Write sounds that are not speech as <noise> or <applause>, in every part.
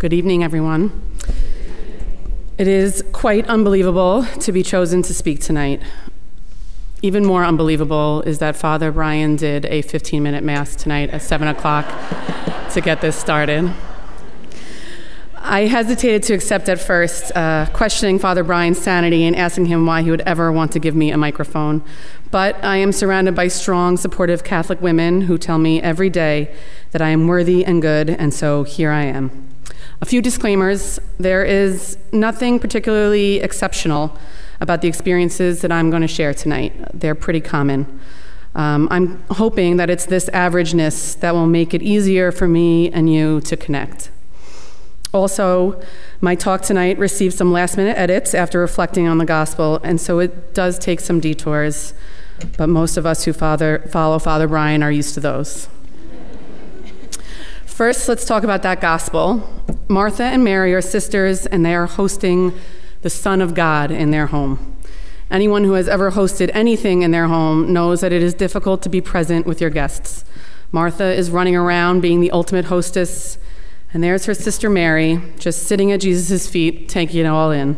Good evening, everyone. It is quite unbelievable to be chosen to speak tonight. Even more unbelievable is that Father Brian did a 15 minute Mass tonight at 7 o'clock to get this started. I hesitated to accept at first, uh, questioning Father Brian's sanity and asking him why he would ever want to give me a microphone. But I am surrounded by strong, supportive Catholic women who tell me every day that I am worthy and good, and so here I am. A few disclaimers there is nothing particularly exceptional about the experiences that I'm going to share tonight, they're pretty common. Um, I'm hoping that it's this averageness that will make it easier for me and you to connect. Also, my talk tonight received some last minute edits after reflecting on the gospel, and so it does take some detours, but most of us who father, follow Father Brian are used to those. First, let's talk about that gospel. Martha and Mary are sisters, and they are hosting the Son of God in their home. Anyone who has ever hosted anything in their home knows that it is difficult to be present with your guests. Martha is running around being the ultimate hostess and there's her sister Mary, just sitting at Jesus' feet, taking it all in.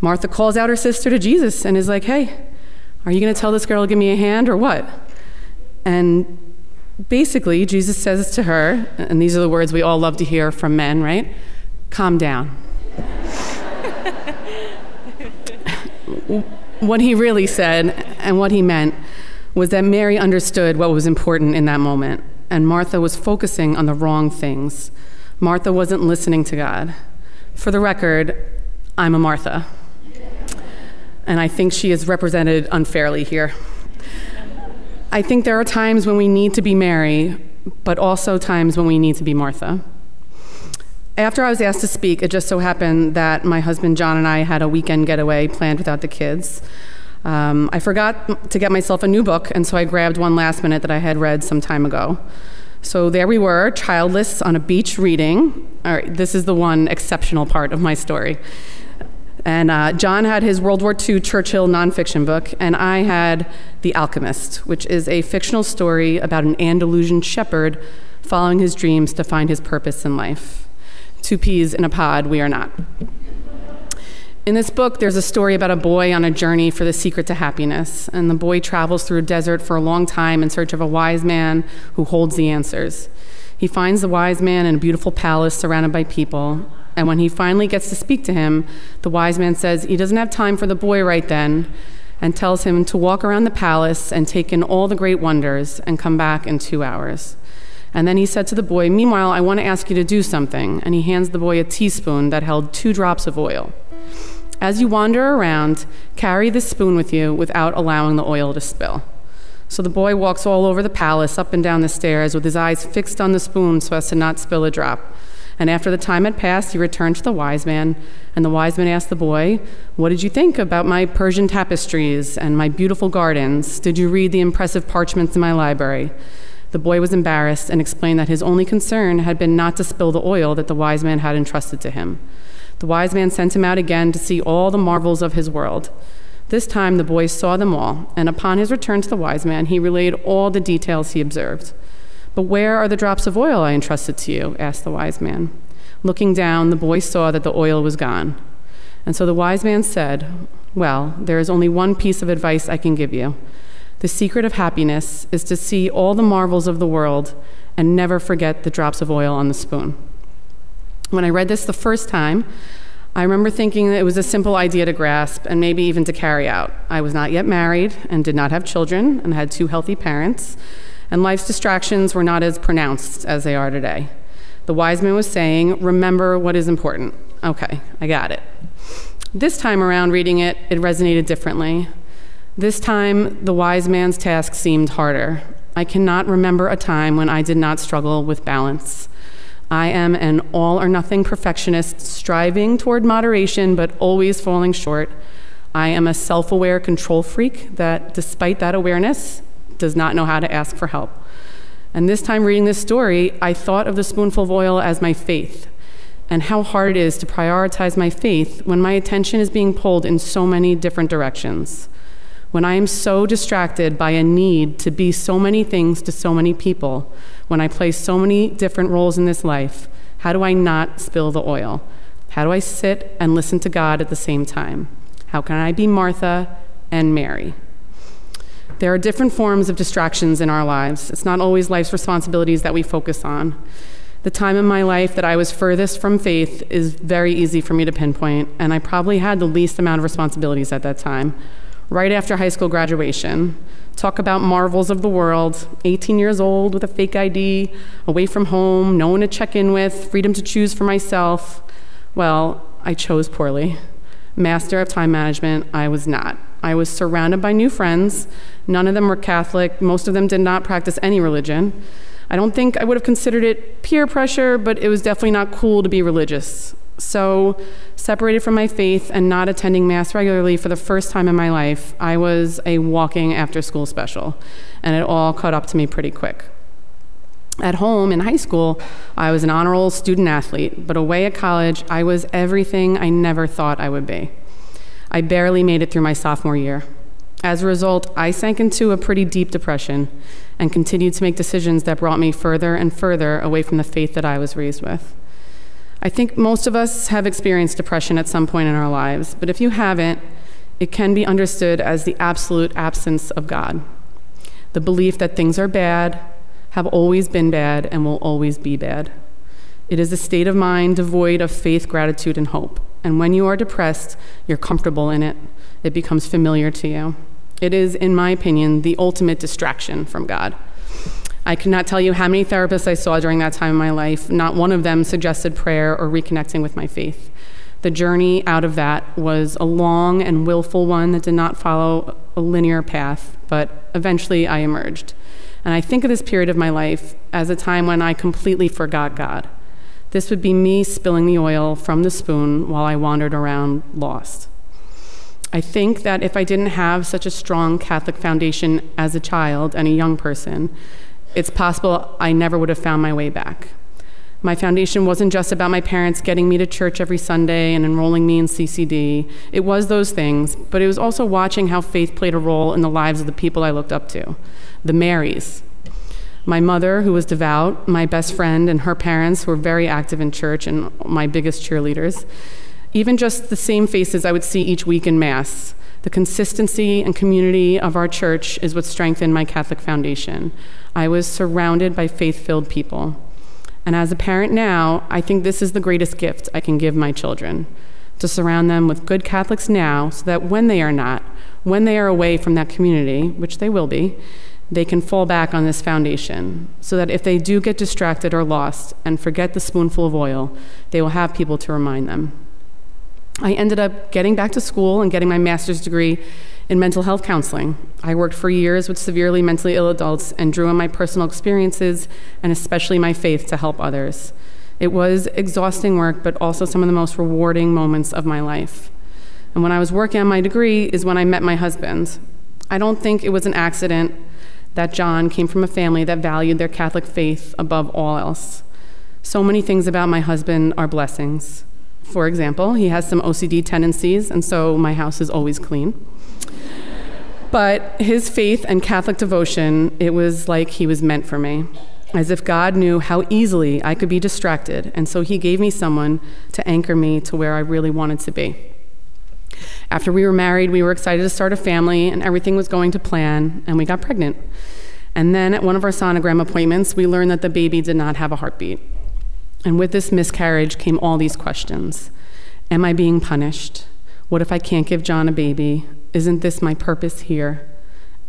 Martha calls out her sister to Jesus and is like, Hey, are you going to tell this girl to give me a hand or what? And basically, Jesus says to her, and these are the words we all love to hear from men, right? Calm down. <laughs> what he really said and what he meant was that Mary understood what was important in that moment, and Martha was focusing on the wrong things. Martha wasn't listening to God. For the record, I'm a Martha. And I think she is represented unfairly here. I think there are times when we need to be Mary, but also times when we need to be Martha. After I was asked to speak, it just so happened that my husband John and I had a weekend getaway planned without the kids. Um, I forgot to get myself a new book, and so I grabbed one last minute that I had read some time ago. So there we were, childless on a beach reading. All right, this is the one exceptional part of my story. And uh, John had his World War II Churchill nonfiction book, and I had The Alchemist, which is a fictional story about an Andalusian shepherd following his dreams to find his purpose in life. Two peas in a pod, we are not. In this book, there's a story about a boy on a journey for the secret to happiness, and the boy travels through a desert for a long time in search of a wise man who holds the answers. He finds the wise man in a beautiful palace surrounded by people, and when he finally gets to speak to him, the wise man says he doesn't have time for the boy right then and tells him to walk around the palace and take in all the great wonders and come back in two hours. And then he said to the boy, Meanwhile, I want to ask you to do something. And he hands the boy a teaspoon that held two drops of oil. As you wander around, carry this spoon with you without allowing the oil to spill. So the boy walks all over the palace, up and down the stairs, with his eyes fixed on the spoon so as to not spill a drop. And after the time had passed, he returned to the wise man, and the wise man asked the boy, What did you think about my Persian tapestries and my beautiful gardens? Did you read the impressive parchments in my library? The boy was embarrassed and explained that his only concern had been not to spill the oil that the wise man had entrusted to him. The wise man sent him out again to see all the marvels of his world. This time the boy saw them all, and upon his return to the wise man, he relayed all the details he observed. But where are the drops of oil I entrusted to you? asked the wise man. Looking down, the boy saw that the oil was gone. And so the wise man said, Well, there is only one piece of advice I can give you. The secret of happiness is to see all the marvels of the world and never forget the drops of oil on the spoon. When I read this the first time, I remember thinking that it was a simple idea to grasp and maybe even to carry out. I was not yet married and did not have children and had two healthy parents, and life's distractions were not as pronounced as they are today. The wise man was saying, Remember what is important. Okay, I got it. This time around, reading it, it resonated differently. This time, the wise man's task seemed harder. I cannot remember a time when I did not struggle with balance. I am an all or nothing perfectionist, striving toward moderation but always falling short. I am a self aware control freak that, despite that awareness, does not know how to ask for help. And this time, reading this story, I thought of the spoonful of oil as my faith and how hard it is to prioritize my faith when my attention is being pulled in so many different directions. When I am so distracted by a need to be so many things to so many people when I play so many different roles in this life How do I not spill the oil? How do I sit and listen to God at the same time? How can I be Martha and Mary? There are different forms of distractions in our lives. It's not always life's responsibilities that we focus on. The time in my life that I was furthest from faith is very easy for me to pinpoint, and I probably had the least amount of responsibilities at that time. Right after high school graduation, talk about marvels of the world, 18 years old with a fake ID, away from home, no one to check in with, freedom to choose for myself. Well, I chose poorly. Master of time management, I was not. I was surrounded by new friends. None of them were Catholic, most of them did not practice any religion. I don't think I would have considered it peer pressure, but it was definitely not cool to be religious. So, separated from my faith and not attending Mass regularly for the first time in my life, I was a walking after school special, and it all caught up to me pretty quick. At home in high school, I was an honor roll student athlete, but away at college, I was everything I never thought I would be. I barely made it through my sophomore year. As a result, I sank into a pretty deep depression and continued to make decisions that brought me further and further away from the faith that I was raised with. I think most of us have experienced depression at some point in our lives, but if you haven't, it can be understood as the absolute absence of God. The belief that things are bad, have always been bad, and will always be bad. It is a state of mind devoid of faith, gratitude, and hope. And when you are depressed, you're comfortable in it, it becomes familiar to you. It is, in my opinion, the ultimate distraction from God. I cannot tell you how many therapists I saw during that time in my life. Not one of them suggested prayer or reconnecting with my faith. The journey out of that was a long and willful one that did not follow a linear path, but eventually I emerged. And I think of this period of my life as a time when I completely forgot God. This would be me spilling the oil from the spoon while I wandered around lost. I think that if I didn't have such a strong Catholic foundation as a child and a young person, it's possible I never would have found my way back. My foundation wasn't just about my parents getting me to church every Sunday and enrolling me in CCD. It was those things, but it was also watching how faith played a role in the lives of the people I looked up to the Marys. My mother, who was devout, my best friend, and her parents were very active in church and my biggest cheerleaders. Even just the same faces I would see each week in Mass. The consistency and community of our church is what strengthened my Catholic foundation. I was surrounded by faith filled people. And as a parent now, I think this is the greatest gift I can give my children to surround them with good Catholics now so that when they are not, when they are away from that community, which they will be, they can fall back on this foundation so that if they do get distracted or lost and forget the spoonful of oil, they will have people to remind them. I ended up getting back to school and getting my master's degree in mental health counseling. I worked for years with severely mentally ill adults and drew on my personal experiences and especially my faith to help others. It was exhausting work, but also some of the most rewarding moments of my life. And when I was working on my degree is when I met my husband. I don't think it was an accident that John came from a family that valued their Catholic faith above all else. So many things about my husband are blessings. For example, he has some OCD tendencies, and so my house is always clean. But his faith and Catholic devotion, it was like he was meant for me, as if God knew how easily I could be distracted, and so he gave me someone to anchor me to where I really wanted to be. After we were married, we were excited to start a family, and everything was going to plan, and we got pregnant. And then at one of our sonogram appointments, we learned that the baby did not have a heartbeat. And with this miscarriage came all these questions Am I being punished? What if I can't give John a baby? Isn't this my purpose here?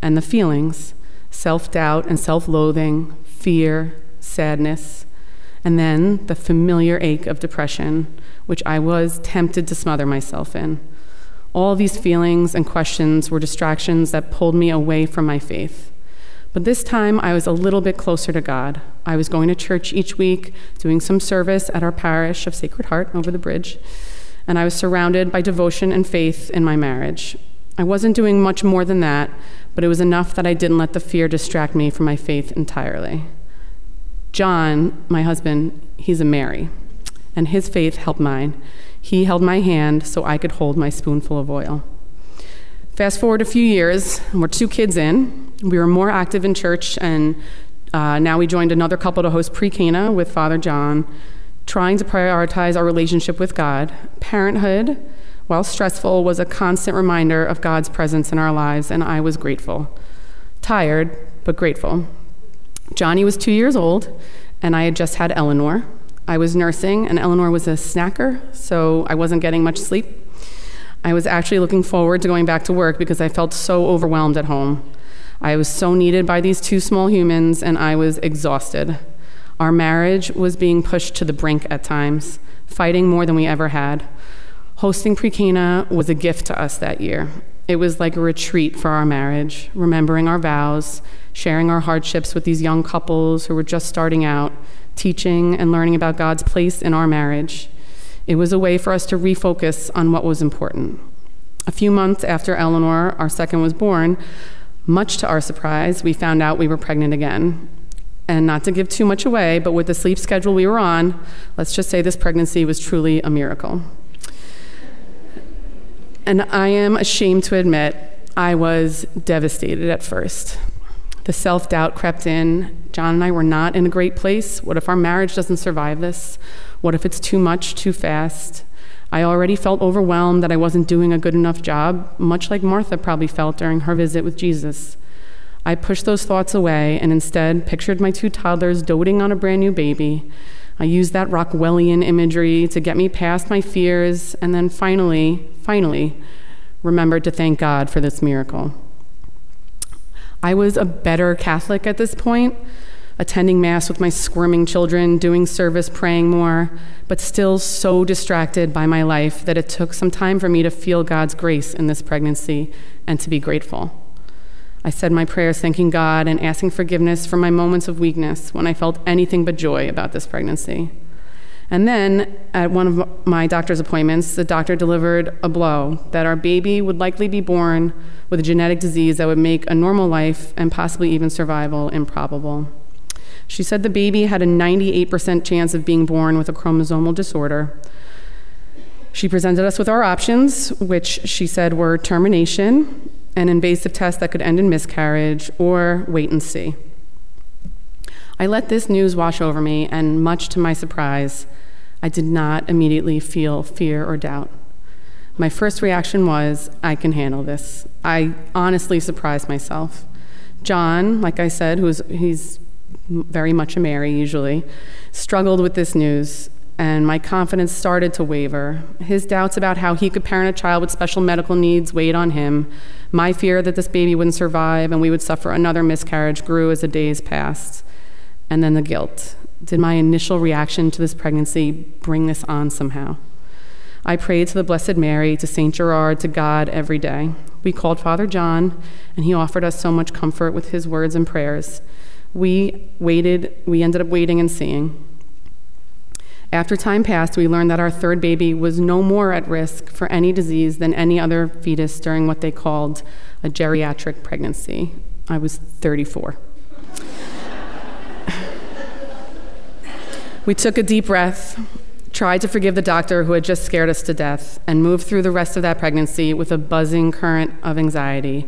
And the feelings self doubt and self loathing, fear, sadness, and then the familiar ache of depression, which I was tempted to smother myself in. All these feelings and questions were distractions that pulled me away from my faith. But this time I was a little bit closer to God. I was going to church each week, doing some service at our parish of Sacred Heart over the bridge, and I was surrounded by devotion and faith in my marriage. I wasn't doing much more than that, but it was enough that I didn't let the fear distract me from my faith entirely. John, my husband, he's a Mary, and his faith helped mine. He held my hand so I could hold my spoonful of oil. Fast forward a few years, and we're two kids in. We were more active in church, and uh, now we joined another couple to host pre Cana with Father John. trying to prioritize our relationship with God. Parenthood, while stressful, was a constant reminder of God's presence in our lives, and I was grateful. Tired, but grateful. Johnny was two years old, and I had just had Eleanor. I was nursing, and Eleanor was a snacker, so I wasn't getting much sleep. I was actually looking forward to going back to work because I felt so overwhelmed at home. I was so needed by these two small humans, and I was exhausted. Our marriage was being pushed to the brink at times, fighting more than we ever had. Hosting Precana was a gift to us that year. It was like a retreat for our marriage, remembering our vows, sharing our hardships with these young couples who were just starting out, teaching and learning about God's place in our marriage. It was a way for us to refocus on what was important. A few months after Eleanor, our second, was born, much to our surprise, we found out we were pregnant again. And not to give too much away, but with the sleep schedule we were on, let's just say this pregnancy was truly a miracle. And I am ashamed to admit I was devastated at first. The self doubt crept in. John and I were not in a great place. What if our marriage doesn't survive this? What if it's too much, too fast? I already felt overwhelmed that I wasn't doing a good enough job, much like Martha probably felt during her visit with Jesus. I pushed those thoughts away and instead pictured my two toddlers doting on a brand new baby. I used that Rockwellian imagery to get me past my fears, and then finally, finally, remembered to thank God for this miracle. I was a better Catholic at this point, attending Mass with my squirming children, doing service, praying more, but still so distracted by my life that it took some time for me to feel God's grace in this pregnancy and to be grateful. I said my prayers thanking God and asking forgiveness for my moments of weakness when I felt anything but joy about this pregnancy. And then, at one of my doctor's appointments, the doctor delivered a blow that our baby would likely be born with a genetic disease that would make a normal life and possibly even survival improbable. She said the baby had a 98% chance of being born with a chromosomal disorder. She presented us with our options, which she said were termination, an invasive test that could end in miscarriage, or wait and see. I let this news wash over me, and much to my surprise, I did not immediately feel fear or doubt. My first reaction was, I can handle this. I honestly surprised myself. John, like I said, who's he's very much a Mary usually, struggled with this news, and my confidence started to waver. His doubts about how he could parent a child with special medical needs weighed on him. My fear that this baby wouldn't survive and we would suffer another miscarriage grew as the days passed. And then the guilt. Did my initial reaction to this pregnancy bring this on somehow? I prayed to the Blessed Mary, to St. Gerard, to God every day. We called Father John, and he offered us so much comfort with his words and prayers. We waited, we ended up waiting and seeing. After time passed, we learned that our third baby was no more at risk for any disease than any other fetus during what they called a geriatric pregnancy. I was 34. we took a deep breath, tried to forgive the doctor who had just scared us to death, and moved through the rest of that pregnancy with a buzzing current of anxiety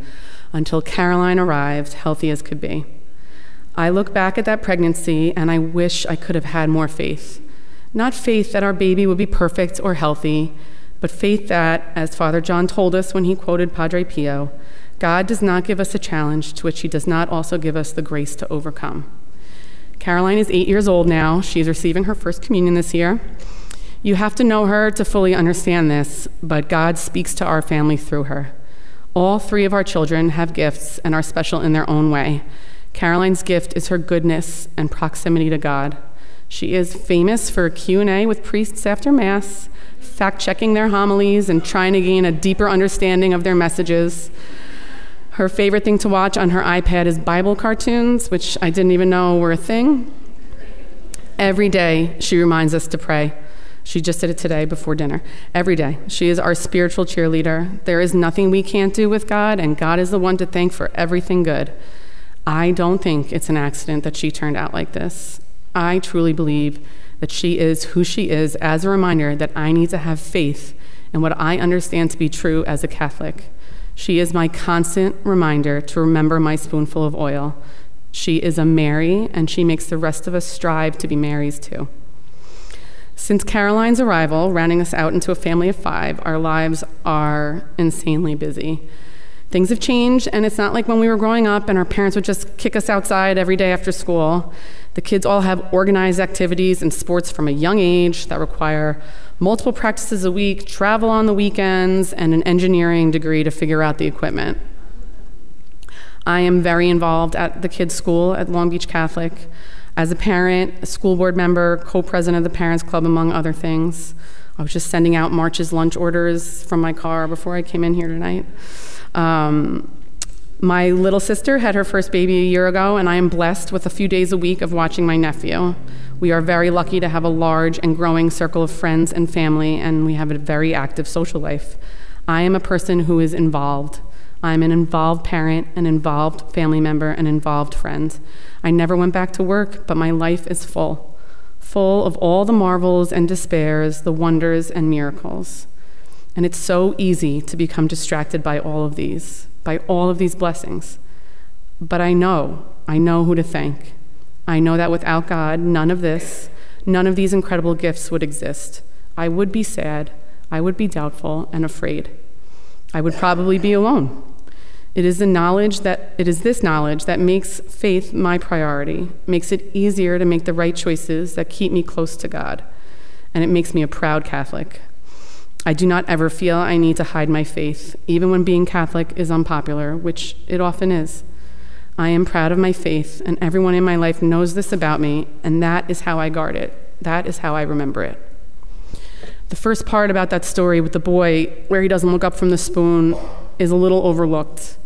until Caroline arrived, healthy as could be. I look back at that pregnancy and I wish I could have had more faith. Not faith that our baby would be perfect or healthy, but faith that, as Father John told us when he quoted Padre Pio, God does not give us a challenge to which he does not also give us the grace to overcome. Caroline is eight years old now. She's receiving her first communion this year. You have to know her to fully understand this, but God speaks to our family through her. All three of our children have gifts and are special in their own way. Caroline's gift is her goodness and proximity to God. She is famous for Q&A with priests after mass, fact-checking their homilies and trying to gain a deeper understanding of their messages. Her favorite thing to watch on her iPad is Bible cartoons, which I didn't even know were a thing. Every day, she reminds us to pray. She just did it today before dinner. Every day. She is our spiritual cheerleader. There is nothing we can't do with God, and God is the one to thank for everything good. I don't think it's an accident that she turned out like this. I truly believe that she is who she is as a reminder that I need to have faith in what I understand to be true as a Catholic. She is my constant reminder to remember my spoonful of oil. She is a Mary, and she makes the rest of us strive to be Marys too. Since Caroline's arrival, rounding us out into a family of five, our lives are insanely busy. Things have changed, and it's not like when we were growing up and our parents would just kick us outside every day after school. The kids all have organized activities and sports from a young age that require multiple practices a week, travel on the weekends, and an engineering degree to figure out the equipment. I am very involved at the kids' school at Long Beach Catholic as a parent, a school board member, co president of the Parents Club, among other things. I was just sending out March's lunch orders from my car before I came in here tonight. Um, my little sister had her first baby a year ago, and I am blessed with a few days a week of watching my nephew. We are very lucky to have a large and growing circle of friends and family, and we have a very active social life. I am a person who is involved. I'm an involved parent, an involved family member, an involved friend. I never went back to work, but my life is full, full of all the marvels and despairs, the wonders and miracles. And it's so easy to become distracted by all of these, by all of these blessings. But I know, I know who to thank. I know that without God, none of this, none of these incredible gifts would exist. I would be sad, I would be doubtful and afraid. I would probably be alone. It is the knowledge that it is this knowledge that makes faith my priority, makes it easier to make the right choices that keep me close to God, and it makes me a proud Catholic. I do not ever feel I need to hide my faith, even when being Catholic is unpopular, which it often is. I am proud of my faith, and everyone in my life knows this about me, and that is how I guard it. That is how I remember it. The first part about that story with the boy, where he doesn't look up from the spoon, is a little overlooked.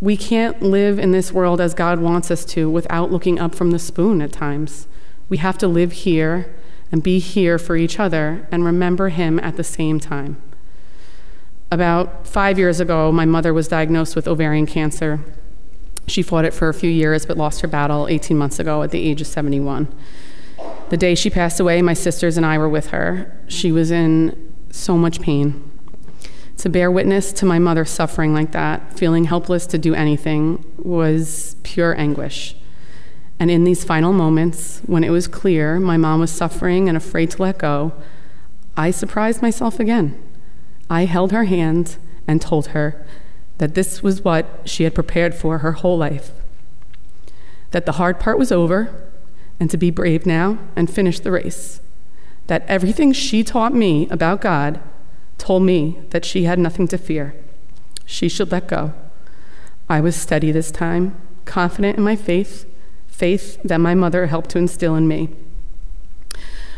We can't live in this world as God wants us to without looking up from the spoon at times. We have to live here and be here for each other and remember Him at the same time. About five years ago, my mother was diagnosed with ovarian cancer. She fought it for a few years but lost her battle 18 months ago at the age of 71. The day she passed away, my sisters and I were with her. She was in so much pain. To bear witness to my mother suffering like that, feeling helpless to do anything, was pure anguish. And in these final moments, when it was clear my mom was suffering and afraid to let go, I surprised myself again. I held her hand and told her that this was what she had prepared for her whole life. That the hard part was over, and to be brave now and finish the race. That everything she taught me about God told me that she had nothing to fear. She should let go. I was steady this time, confident in my faith, faith that my mother helped to instill in me.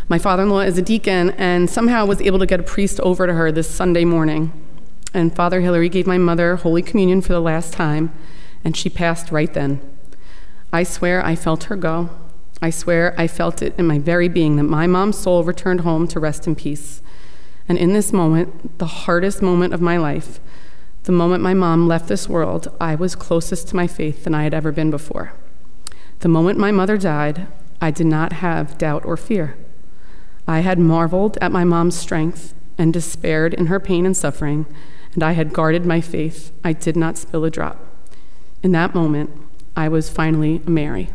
My father in law is a deacon and somehow was able to get a priest over to her this Sunday morning. And Father Hillary gave my mother Holy Communion for the last time, and she passed right then. I swear I felt her go. I swear I felt it in my very being that my mom's soul returned home to rest in peace. And in this moment, the hardest moment of my life, the moment my mom left this world, I was closest to my faith than I had ever been before. The moment my mother died, I did not have doubt or fear. I had marveled at my mom's strength and despaired in her pain and suffering, and I had guarded my faith. I did not spill a drop. In that moment, I was finally a Mary.